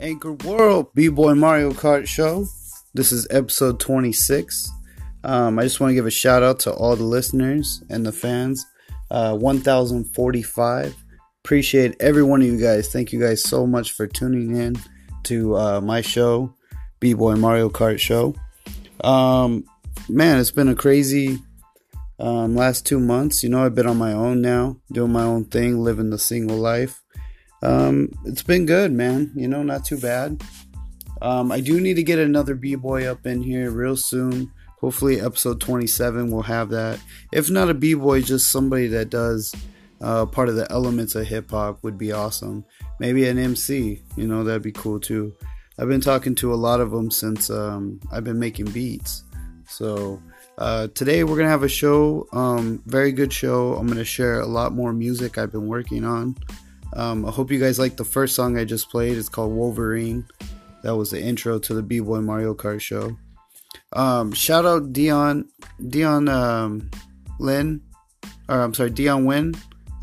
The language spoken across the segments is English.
Anchor World B Boy Mario Kart Show. This is episode 26. Um, I just want to give a shout out to all the listeners and the fans. Uh, 1045. Appreciate every one of you guys. Thank you guys so much for tuning in to uh, my show, B Boy Mario Kart Show. Um, man, it's been a crazy um, last two months. You know, I've been on my own now, doing my own thing, living the single life. Um, it's been good, man. You know, not too bad. Um, I do need to get another b boy up in here real soon. Hopefully, episode 27 will have that. If not a b boy, just somebody that does uh, part of the elements of hip hop would be awesome. Maybe an MC, you know, that'd be cool too. I've been talking to a lot of them since um, I've been making beats. So uh, today we're gonna have a show, um, very good show. I'm gonna share a lot more music I've been working on. Um, I hope you guys like the first song I just played. It's called Wolverine. That was the intro to the B Boy Mario Kart show. Um, shout out Dion, Dion um, Lynn, or I'm sorry, Dion Win.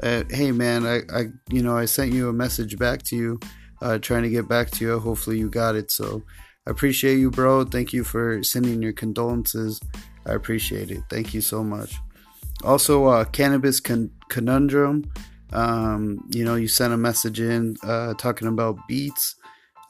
Uh, hey man, I, I, you know, I sent you a message back to you, uh, trying to get back to you. Hopefully you got it. So I appreciate you, bro. Thank you for sending your condolences. I appreciate it. Thank you so much. Also, uh, Cannabis Con- Conundrum. Um, you know, you sent a message in uh, talking about beats.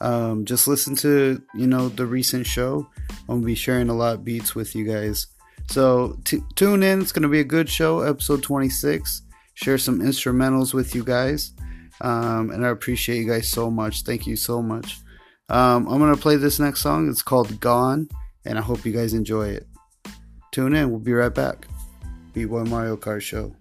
Um, just listen to you know the recent show. I'm gonna be sharing a lot of beats with you guys. So t- tune in. It's gonna be a good show. Episode 26. Share some instrumentals with you guys. Um, and I appreciate you guys so much. Thank you so much. Um, I'm gonna play this next song. It's called "Gone," and I hope you guys enjoy it. Tune in. We'll be right back. B Boy Mario Kart Show.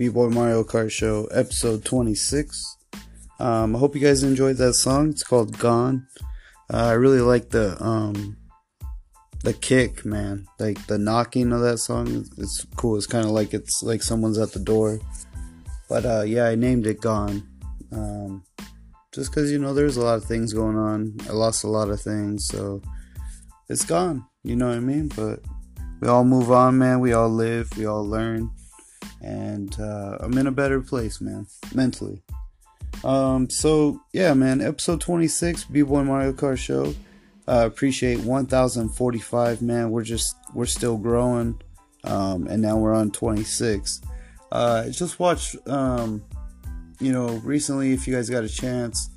B-Boy Mario Kart Show, episode 26. Um, I hope you guys enjoyed that song. It's called Gone. Uh, I really like the um, the kick, man. Like the knocking of that song. It's cool. It's kind of like it's like someone's at the door. But uh, yeah, I named it Gone. Um, just because you know there's a lot of things going on. I lost a lot of things, so it's gone. You know what I mean? But we all move on, man. We all live. We all learn. And uh, I'm in a better place, man, mentally. Um, so yeah, man. Episode 26, B Boy Mario Kart Show. Uh, appreciate 1,045, man. We're just we're still growing, um, and now we're on 26. Uh, just watched, um, you know, recently. If you guys got a chance,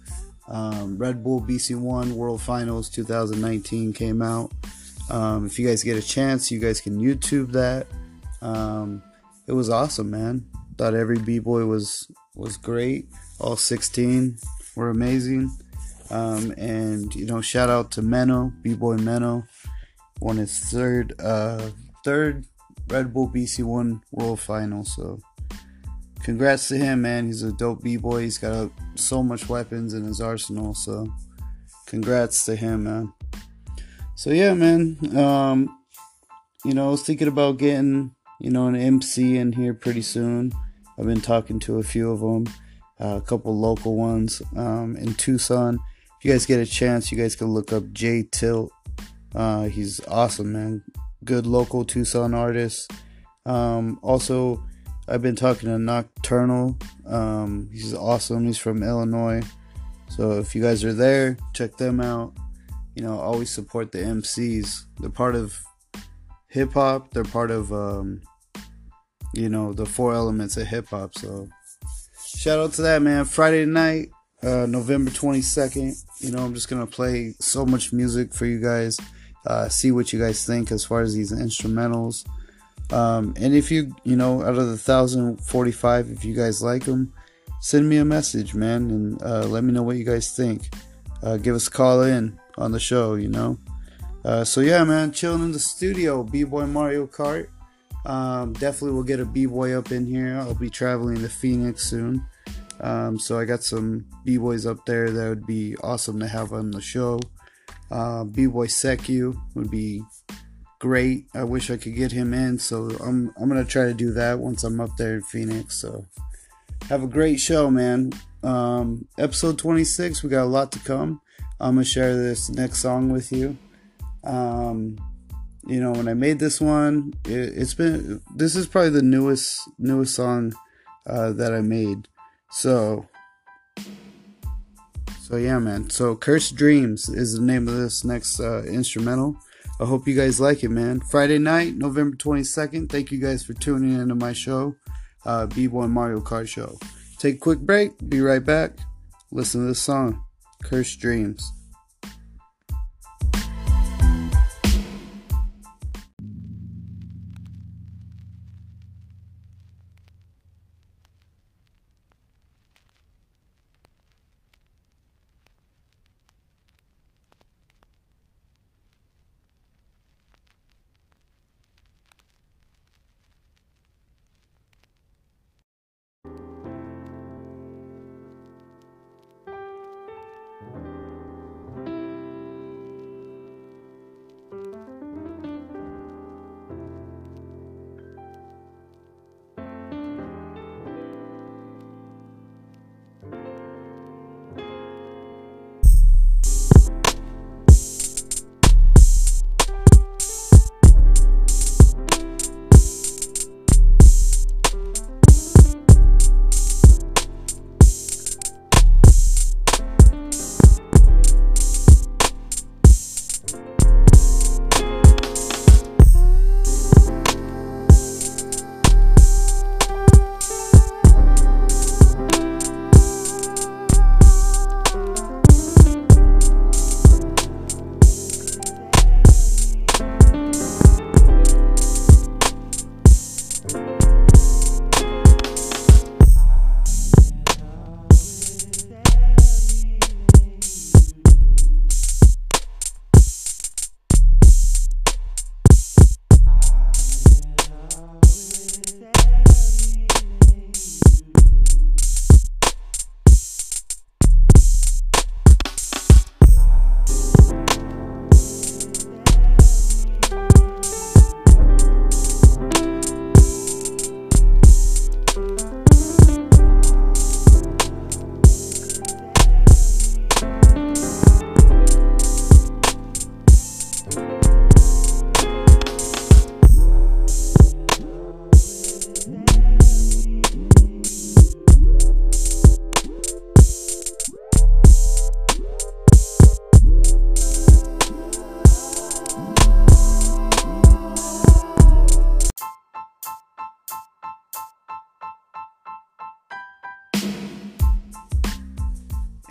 um, Red Bull BC One World Finals 2019 came out. Um, if you guys get a chance, you guys can YouTube that. Um, it was awesome, man. Thought every b boy was was great. All 16 were amazing. Um, and you know, shout out to Menno, B Boy Menno, won his third uh, third Red Bull BC One World Final. So, congrats to him, man. He's a dope B boy. He's got uh, so much weapons in his arsenal. So, congrats to him, man. So yeah, man. Um, you know, I was thinking about getting you know an MC in here pretty soon. I've been talking to a few of them, uh, a couple local ones um, in Tucson If you guys get a chance, you guys can look up Jay Tilt. Uh, he's awesome, man. Good local Tucson artist. Um, also, I've been talking to Nocturnal. Um, he's awesome. He's from Illinois. So if you guys are there, check them out. You know, always support the MCs. They're part of hip hop. They're part of, um, you know, the four elements of hip hop. So shout out to that, man. Friday night, uh, November 22nd. You know, I'm just gonna play so much music for you guys. Uh, see what you guys think as far as these instrumentals. Um, and if you, you know, out of the 1045, if you guys like them, send me a message, man, and uh, let me know what you guys think. Uh, give us a call in on the show, you know. Uh, so yeah, man, chilling in the studio, B-Boy Mario Kart. Um, definitely will get a B-Boy up in here. I'll be traveling to Phoenix soon. Um, so I got some b-boys up there that would be awesome to have on the show. Uh, b-boy Seku would be great. I wish I could get him in, so I'm I'm gonna try to do that once I'm up there in Phoenix. So have a great show, man. Um, episode 26, we got a lot to come. I'm gonna share this next song with you. Um, you know, when I made this one, it, has been this is probably the newest newest song uh, that I made. So, so yeah, man. So, Cursed Dreams is the name of this next uh, instrumental. I hope you guys like it, man. Friday night, November 22nd. Thank you guys for tuning into my show, uh, B-Boy Mario Kart Show. Take a quick break. Be right back. Listen to this song, Cursed Dreams.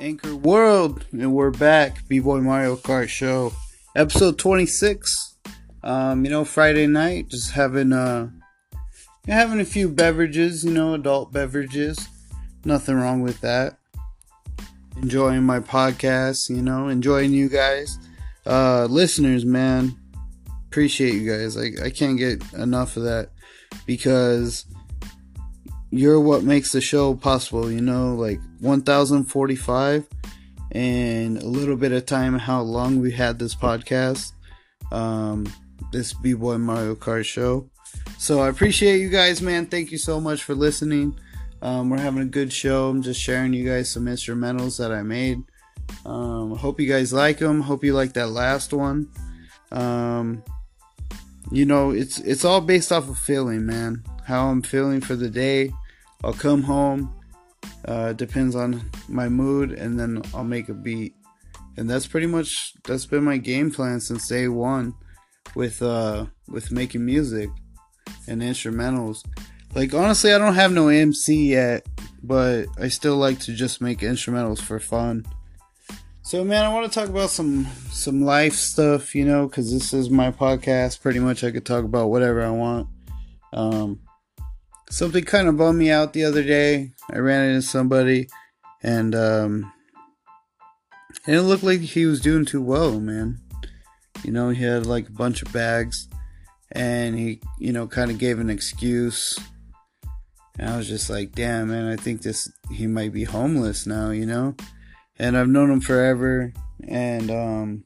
Anchor World, and we're back. B Boy Mario Kart Show, episode 26. Um, you know, Friday night, just having uh, having a few beverages, you know, adult beverages. Nothing wrong with that. Enjoying my podcast, you know, enjoying you guys, uh, listeners, man. Appreciate you guys. I I can't get enough of that because you're what makes the show possible, you know, like 1045 and a little bit of time how long we had this podcast. Um this B-Boy Mario Kart show. So I appreciate you guys, man. Thank you so much for listening. Um, we're having a good show. I'm just sharing you guys some instrumentals that I made. Um, hope you guys like them. Hope you like that last one. Um, you know, it's it's all based off of feeling, man. How I'm feeling for the day, I'll come home. Uh, depends on my mood, and then I'll make a beat. And that's pretty much that's been my game plan since day one, with uh with making music and instrumentals. Like honestly, I don't have no MC yet, but I still like to just make instrumentals for fun. So man, I want to talk about some some life stuff, you know, because this is my podcast. Pretty much, I could talk about whatever I want. Um, something kind of bummed me out the other day. I ran into somebody, and um, it didn't look like he was doing too well, man. You know, he had like a bunch of bags, and he, you know, kind of gave an excuse. And I was just like, damn, man, I think this, he might be homeless now, you know? And I've known him forever, and, um,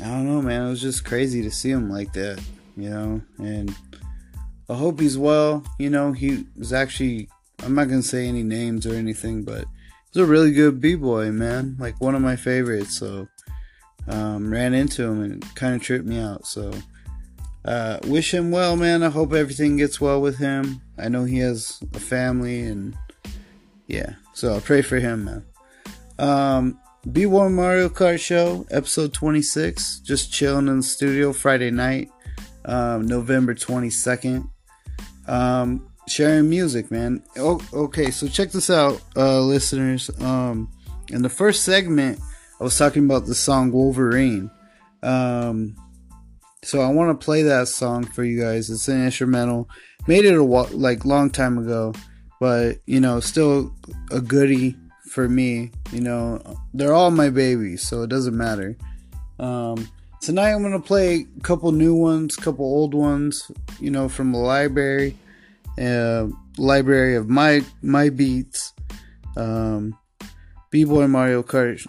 I don't know, man, it was just crazy to see him like that, you know? And, I hope he's well. You know, he was actually, I'm not going to say any names or anything, but he's a really good B boy, man. Like one of my favorites. So, um, ran into him and kind of tripped me out. So, uh, wish him well, man. I hope everything gets well with him. I know he has a family and yeah. So I'll pray for him, man. Um, B1 Mario Kart Show, episode 26. Just chilling in the studio Friday night, um, November 22nd um, sharing music, man. Oh, okay, so check this out, uh, listeners. Um, in the first segment, I was talking about the song Wolverine. Um, so I want to play that song for you guys. It's an instrumental. Made it a like long time ago, but you know, still a goodie for me. You know, they're all my babies, so it doesn't matter. Um, Tonight I'm gonna play a couple new ones, couple old ones, you know, from the library, uh, library of my my beats, um, B-boy Mario Kart,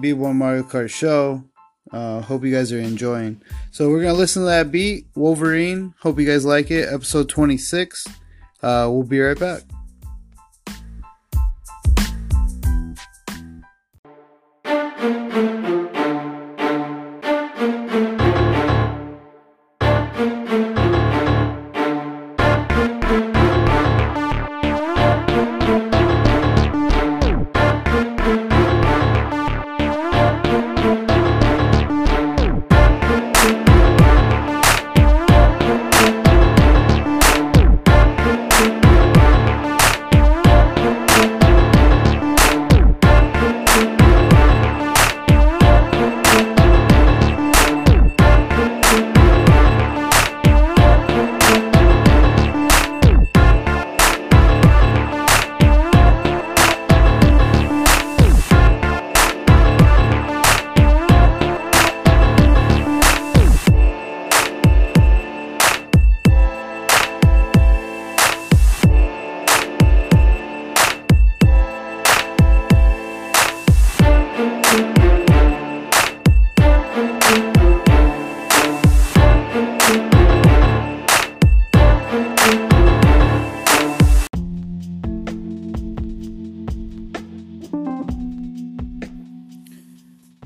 B-boy Mario Kart show. Uh, hope you guys are enjoying. So we're gonna listen to that beat, Wolverine. Hope you guys like it. Episode 26. Uh, we'll be right back.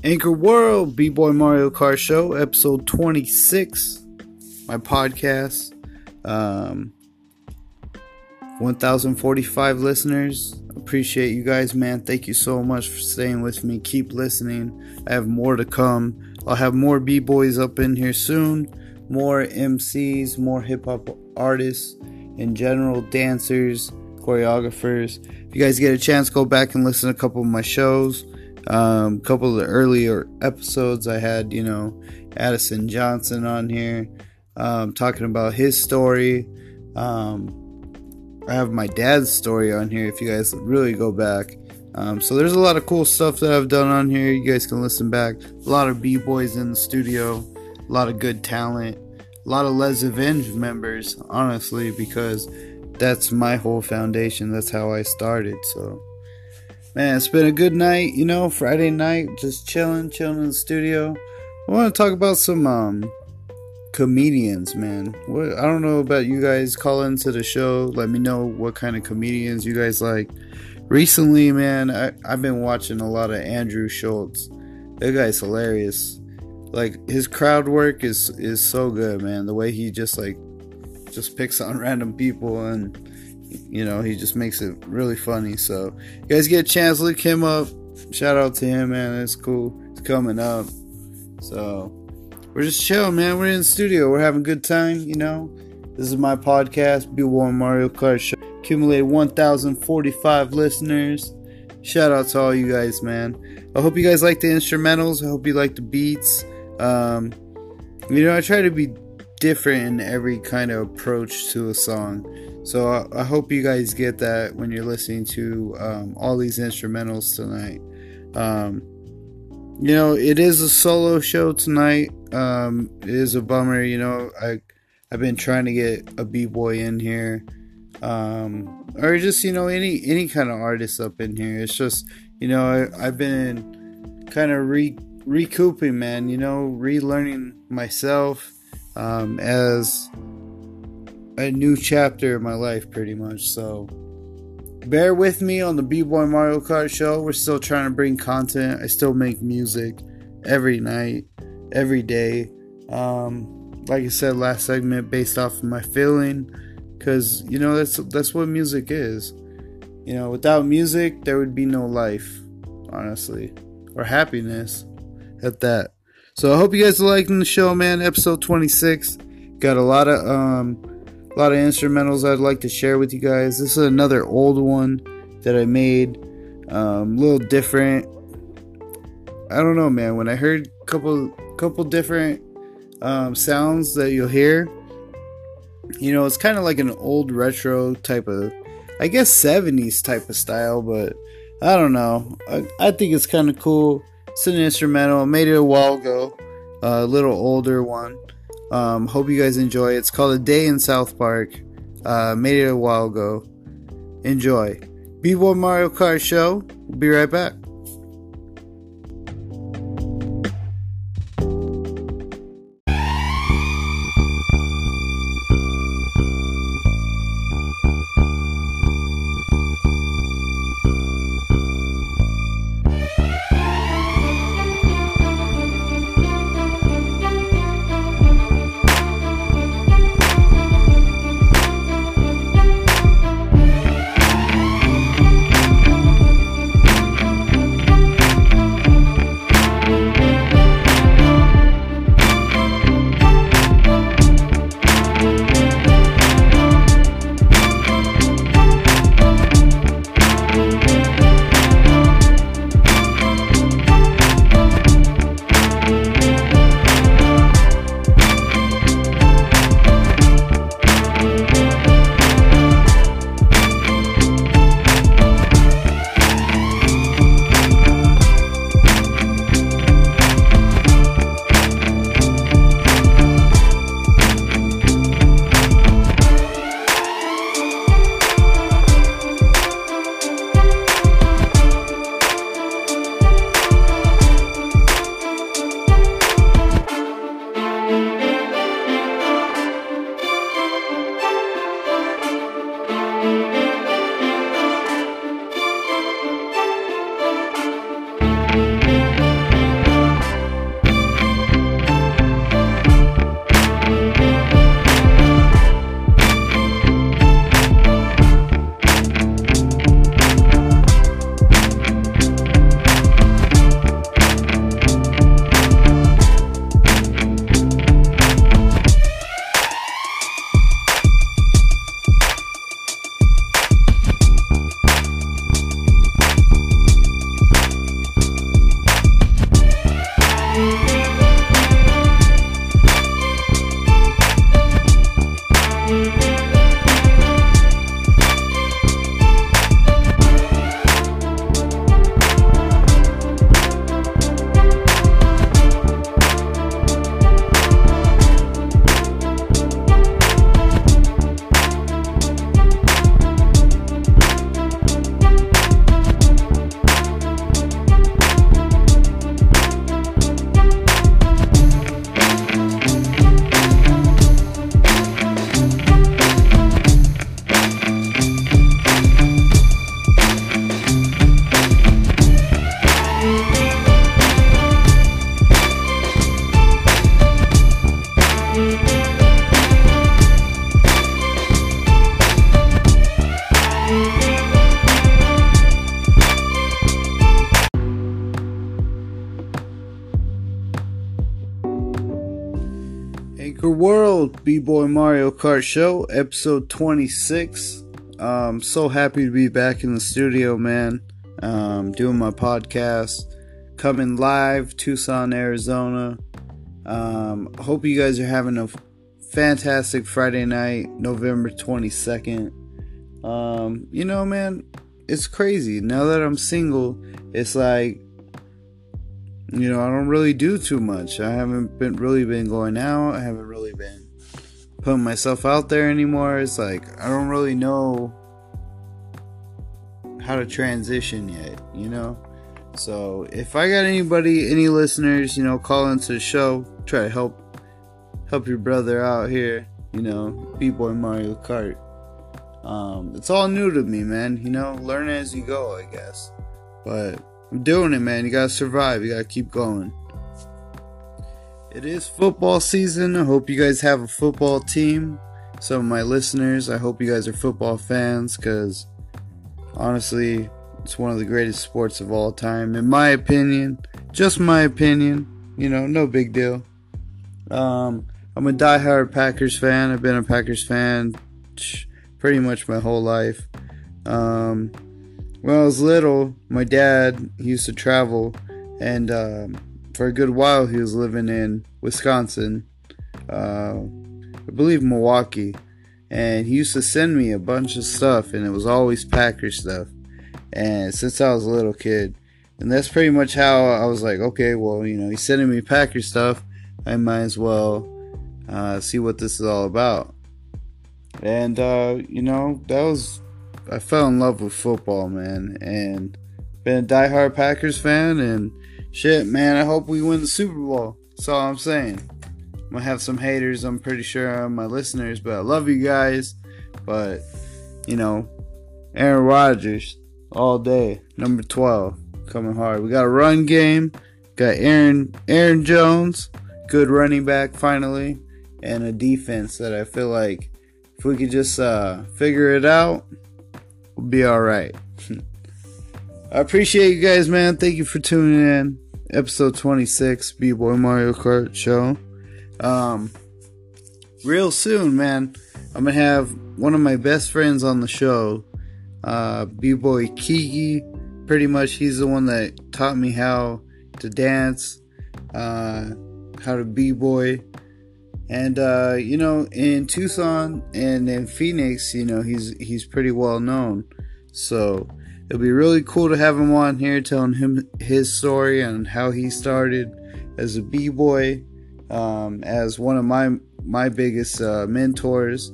Anchor World, B Boy Mario Kart Show, episode 26. My podcast. Um, 1045 listeners. Appreciate you guys, man. Thank you so much for staying with me. Keep listening. I have more to come. I'll have more B boys up in here soon. More MCs, more hip hop artists, in general, dancers, choreographers. If you guys get a chance, go back and listen to a couple of my shows. Um, a couple of the earlier episodes, I had, you know, Addison Johnson on here um, talking about his story. Um, I have my dad's story on here if you guys really go back. Um, so there's a lot of cool stuff that I've done on here. You guys can listen back. A lot of b-boys in the studio, a lot of good talent, a lot of Les Avenge members, honestly, because that's my whole foundation. That's how I started. So, man, it's been a good night. You know, Friday night, just chilling, chilling in the studio. I want to talk about some um, comedians, man. What I don't know about you guys. Call into the show. Let me know what kind of comedians you guys like. Recently, man, I, I've been watching a lot of Andrew Schulz. That guy's hilarious. Like his crowd work is is so good, man. The way he just like just picks on random people and you know he just makes it really funny. So you guys get a chance, look him up. Shout out to him, man. It's cool. It's coming up. So we're just chilling, man. We're in the studio. We're having a good time, you know. This is my podcast, Be One Mario Kart Show. Accumulated 1,045 listeners. Shout out to all you guys, man. I hope you guys like the instrumentals. I hope you like the beats. Um, you know, I try to be different in every kind of approach to a song. So I, hope you guys get that when you're listening to um, all these instrumentals tonight. Um, you know, it is a solo show tonight. Um, it is a bummer. You know, I I've been trying to get a b boy in here, um, or just you know any any kind of artist up in here. It's just you know I, I've been kind of re recouping, man. You know, relearning myself um, as a new chapter in my life, pretty much. So bear with me on the B-Boy Mario Kart show. We're still trying to bring content. I still make music every night, every day. Um, like I said last segment, based off of my feeling, because you know that's that's what music is. You know, without music, there would be no life, honestly, or happiness at that. So I hope you guys are liking the show, man. Episode 26 got a lot of um a lot of instrumentals I'd like to share with you guys. This is another old one that I made, um, a little different. I don't know, man. When I heard a couple couple different um, sounds that you'll hear, you know, it's kind of like an old retro type of, I guess, 70s type of style, but I don't know. I, I think it's kind of cool. It's an instrumental. I made it a while ago, uh, a little older one. Um, hope you guys enjoy. It's called A Day in South Park. Uh, made it a while ago. Enjoy. B-Boy Mario Kart Show. We'll be right back. The World B-Boy Mario Kart Show, episode 26. Um, so happy to be back in the studio, man. Um, doing my podcast, coming live, Tucson, Arizona. Um, hope you guys are having a fantastic Friday night, November 22nd. Um, you know, man, it's crazy. Now that I'm single, it's like you know, I don't really do too much. I haven't been really been going out. I haven't really been putting myself out there anymore. It's like I don't really know how to transition yet, you know? So, if I got anybody, any listeners, you know, call into the show, try to help help your brother out here, you know, B-Boy Mario Kart. Um, it's all new to me, man, you know, learn as you go, I guess. But I'm doing it, man. You gotta survive. You gotta keep going. It is football season. I hope you guys have a football team. Some of my listeners, I hope you guys are football fans because honestly, it's one of the greatest sports of all time, in my opinion. Just my opinion. You know, no big deal. Um, I'm a die-hard Packers fan. I've been a Packers fan pretty much my whole life. Um, when I was little, my dad used to travel, and um, for a good while he was living in Wisconsin, uh, I believe Milwaukee, and he used to send me a bunch of stuff, and it was always Packer stuff. And since I was a little kid, and that's pretty much how I was like, okay, well, you know, he's sending me Packer stuff, I might as well uh, see what this is all about. And uh, you know, that was I fell in love with football, man, and been a diehard Packers fan. And shit, man, I hope we win the Super Bowl. That's all I'm saying. I'm gonna have some haters, I'm pretty sure, on my listeners, but I love you guys. But you know, Aaron Rodgers all day, number 12, coming hard. We got a run game, got Aaron Aaron Jones, good running back finally, and a defense that I feel like if we could just uh, figure it out we'll be all right. I appreciate you guys, man. Thank you for tuning in. Episode 26, B Boy Mario Kart Show. Um, real soon, man, I'm gonna have one of my best friends on the show, uh, B Boy Kiki. Pretty much, he's the one that taught me how to dance, uh, how to B Boy. And uh, you know, in Tucson and in Phoenix, you know, he's he's pretty well known. So it'll be really cool to have him on here telling him his story and how he started as a b-boy, um, as one of my my biggest uh, mentors.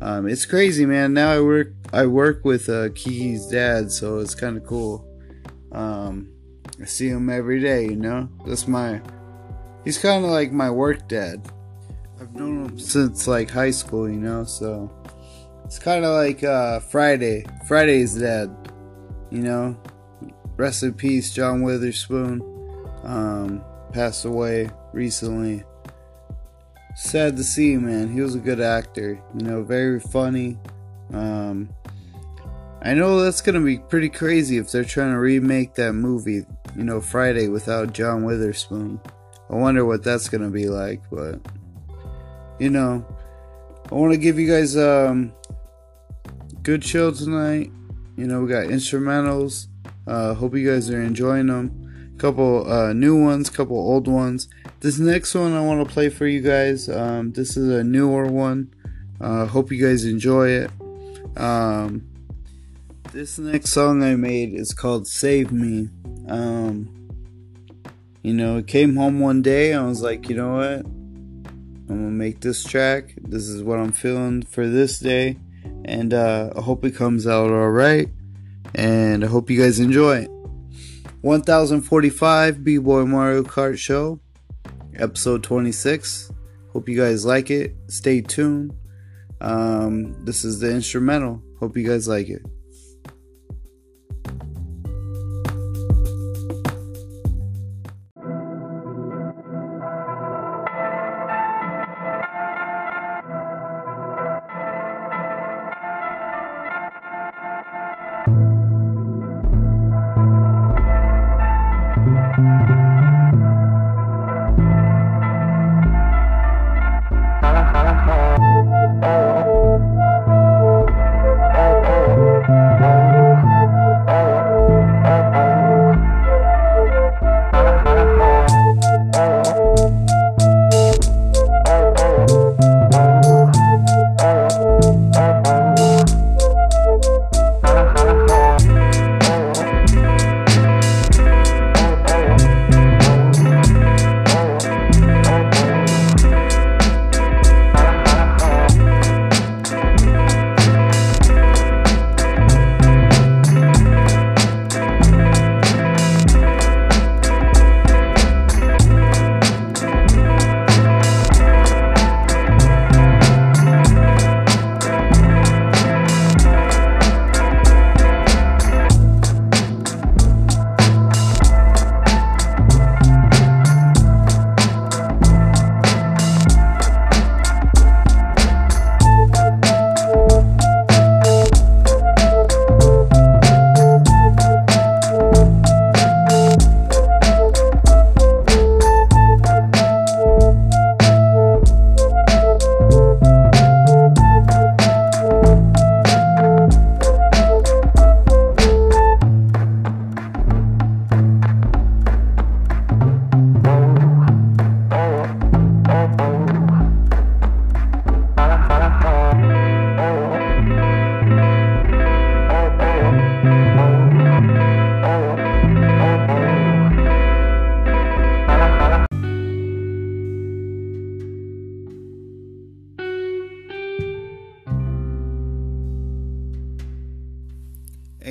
Um, it's crazy, man. Now I work I work with uh, Kiki's dad, so it's kind of cool. Um, I see him every day, you know. That's my he's kind of like my work dad. I've known him since like high school, you know, so it's kind of like uh, Friday. Friday's dead, you know. Rest in peace, John Witherspoon. Um, passed away recently. Sad to see, man. He was a good actor, you know, very funny. Um, I know that's gonna be pretty crazy if they're trying to remake that movie, you know, Friday without John Witherspoon. I wonder what that's gonna be like, but you know, I want to give you guys um good show tonight. You know, we got instrumentals. Uh, hope you guys are enjoying them. Couple uh, new ones, couple old ones. This next one I want to play for you guys. Um, this is a newer one. Uh, hope you guys enjoy it. Um, this next song I made is called "Save Me." Um, you know, it came home one day. I was like, you know what? I'm gonna make this track. This is what I'm feeling for this day, and uh, I hope it comes out all right. And I hope you guys enjoy it. 1045 B Boy Mario Kart Show, episode 26. Hope you guys like it. Stay tuned. Um, this is the instrumental. Hope you guys like it.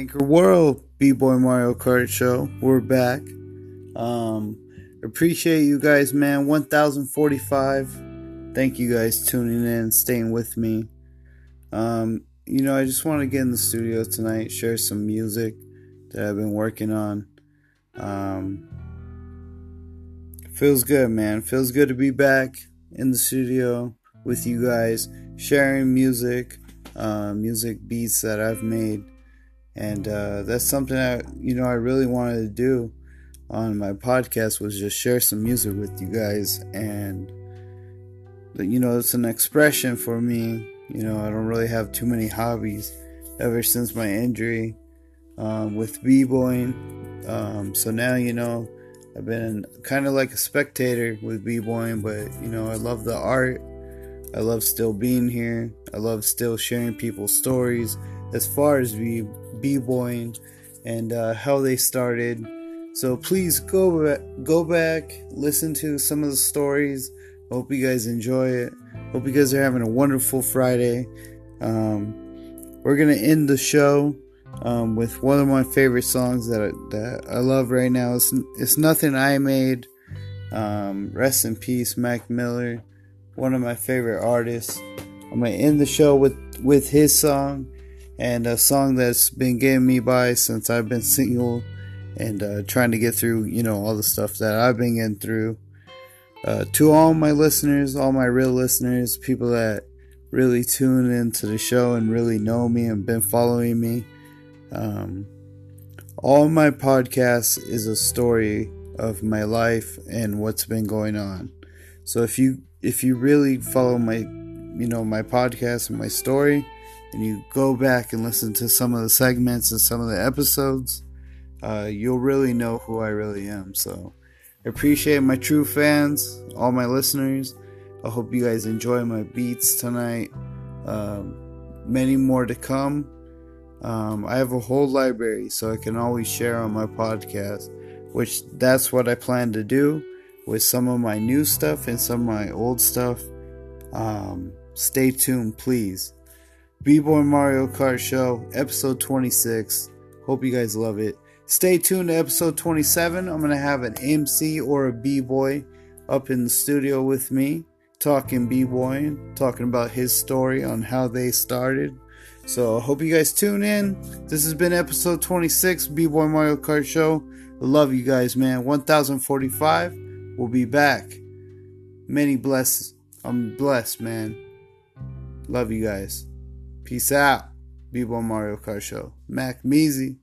Maker World B-Boy Mario Kart Show. We're back. Um, appreciate you guys, man. 1045. Thank you guys tuning in, staying with me. Um, you know, I just want to get in the studio tonight, share some music that I've been working on. Um, feels good, man. Feels good to be back in the studio with you guys, sharing music, uh, music beats that I've made and uh, that's something that you know I really wanted to do on my podcast was just share some music with you guys, and you know it's an expression for me. You know I don't really have too many hobbies ever since my injury um, with b-boying. Um, so now you know I've been kind of like a spectator with b-boying, but you know I love the art. I love still being here. I love still sharing people's stories as far as b b-boying and uh, how they started. So please go back, go back, listen to some of the stories. Hope you guys enjoy it. Hope you guys are having a wonderful Friday. Um, we're gonna end the show um, with one of my favorite songs that I, that I love right now. It's, it's nothing I made. Um, rest in peace, Mac Miller, one of my favorite artists. I'm gonna end the show with with his song and a song that's been getting me by since I've been single and uh, trying to get through, you know, all the stuff that I've been getting through. Uh, to all my listeners, all my real listeners, people that really tune into the show and really know me and been following me. Um, all my podcast is a story of my life and what's been going on. So if you if you really follow my you know my podcast and my story, and you go back and listen to some of the segments and some of the episodes, uh, you'll really know who I really am. So, I appreciate my true fans, all my listeners. I hope you guys enjoy my beats tonight. Um, many more to come. Um, I have a whole library, so I can always share on my podcast, which that's what I plan to do with some of my new stuff and some of my old stuff. Um, stay tuned, please. B-Boy Mario Kart Show, episode 26. Hope you guys love it. Stay tuned to episode 27. I'm going to have an MC or a B-Boy up in the studio with me, talking B-Boy, talking about his story on how they started. So, I hope you guys tune in. This has been episode 26, B-Boy Mario Kart Show. Love you guys, man. 1045. We'll be back. Many bless. I'm blessed, man. Love you guys. Peace out. B-Boy Mario Kart Show. Mac Measy.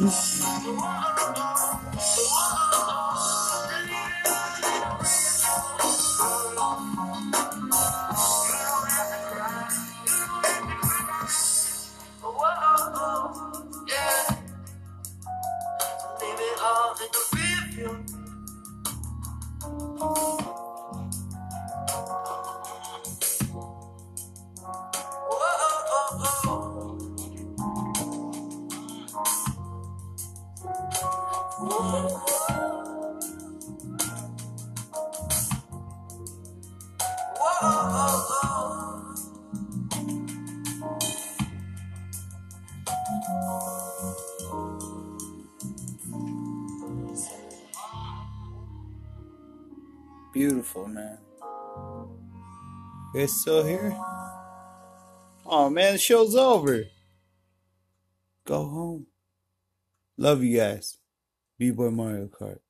peace. You guys still here? Oh man, the show's over. Go home. Love you guys. B Boy Mario Kart.